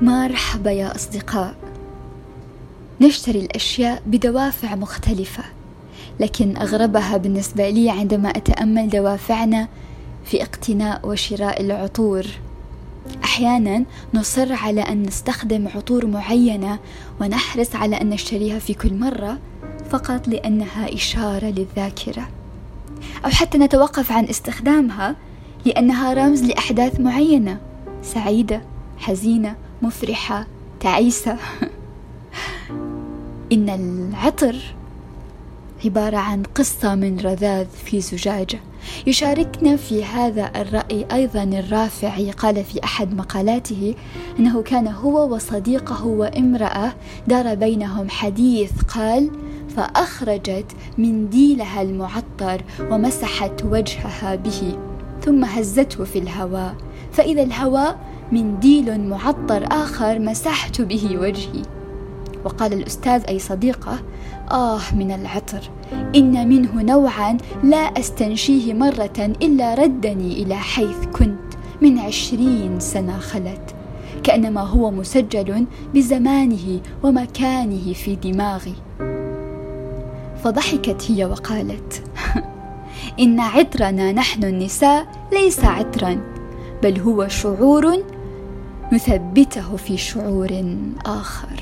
مرحبا يا أصدقاء. نشتري الأشياء بدوافع مختلفة لكن أغربها بالنسبة لي عندما أتأمل دوافعنا في اقتناء وشراء العطور. أحيانا نصر على أن نستخدم عطور معينة ونحرص على أن نشتريها في كل مرة فقط لأنها إشارة للذاكرة. أو حتى نتوقف عن استخدامها لأنها رمز لأحداث معينة سعيدة حزينة مفرحة تعيسة. إن العطر عبارة عن قصة من رذاذ في زجاجة. يشاركنا في هذا الرأي أيضا الرافعي قال في أحد مقالاته أنه كان هو وصديقه وامرأة دار بينهم حديث قال فأخرجت منديلها المعطر ومسحت وجهها به ثم هزته في الهواء. فإذا الهواء منديل معطر آخر مسحت به وجهي. وقال الأستاذ أي صديقة آه من العطر. إن منه نوعا لا أستنشيه مرة إلا ردني إلى حيث كنت. من عشرين سنة خلت. كأنما هو مسجل بزمانه ومكانه في دماغي. فضحكت هي وقالت إن عطرنا نحن النساء ليس عطرا بل هو شعور نثبته في شعور آخر.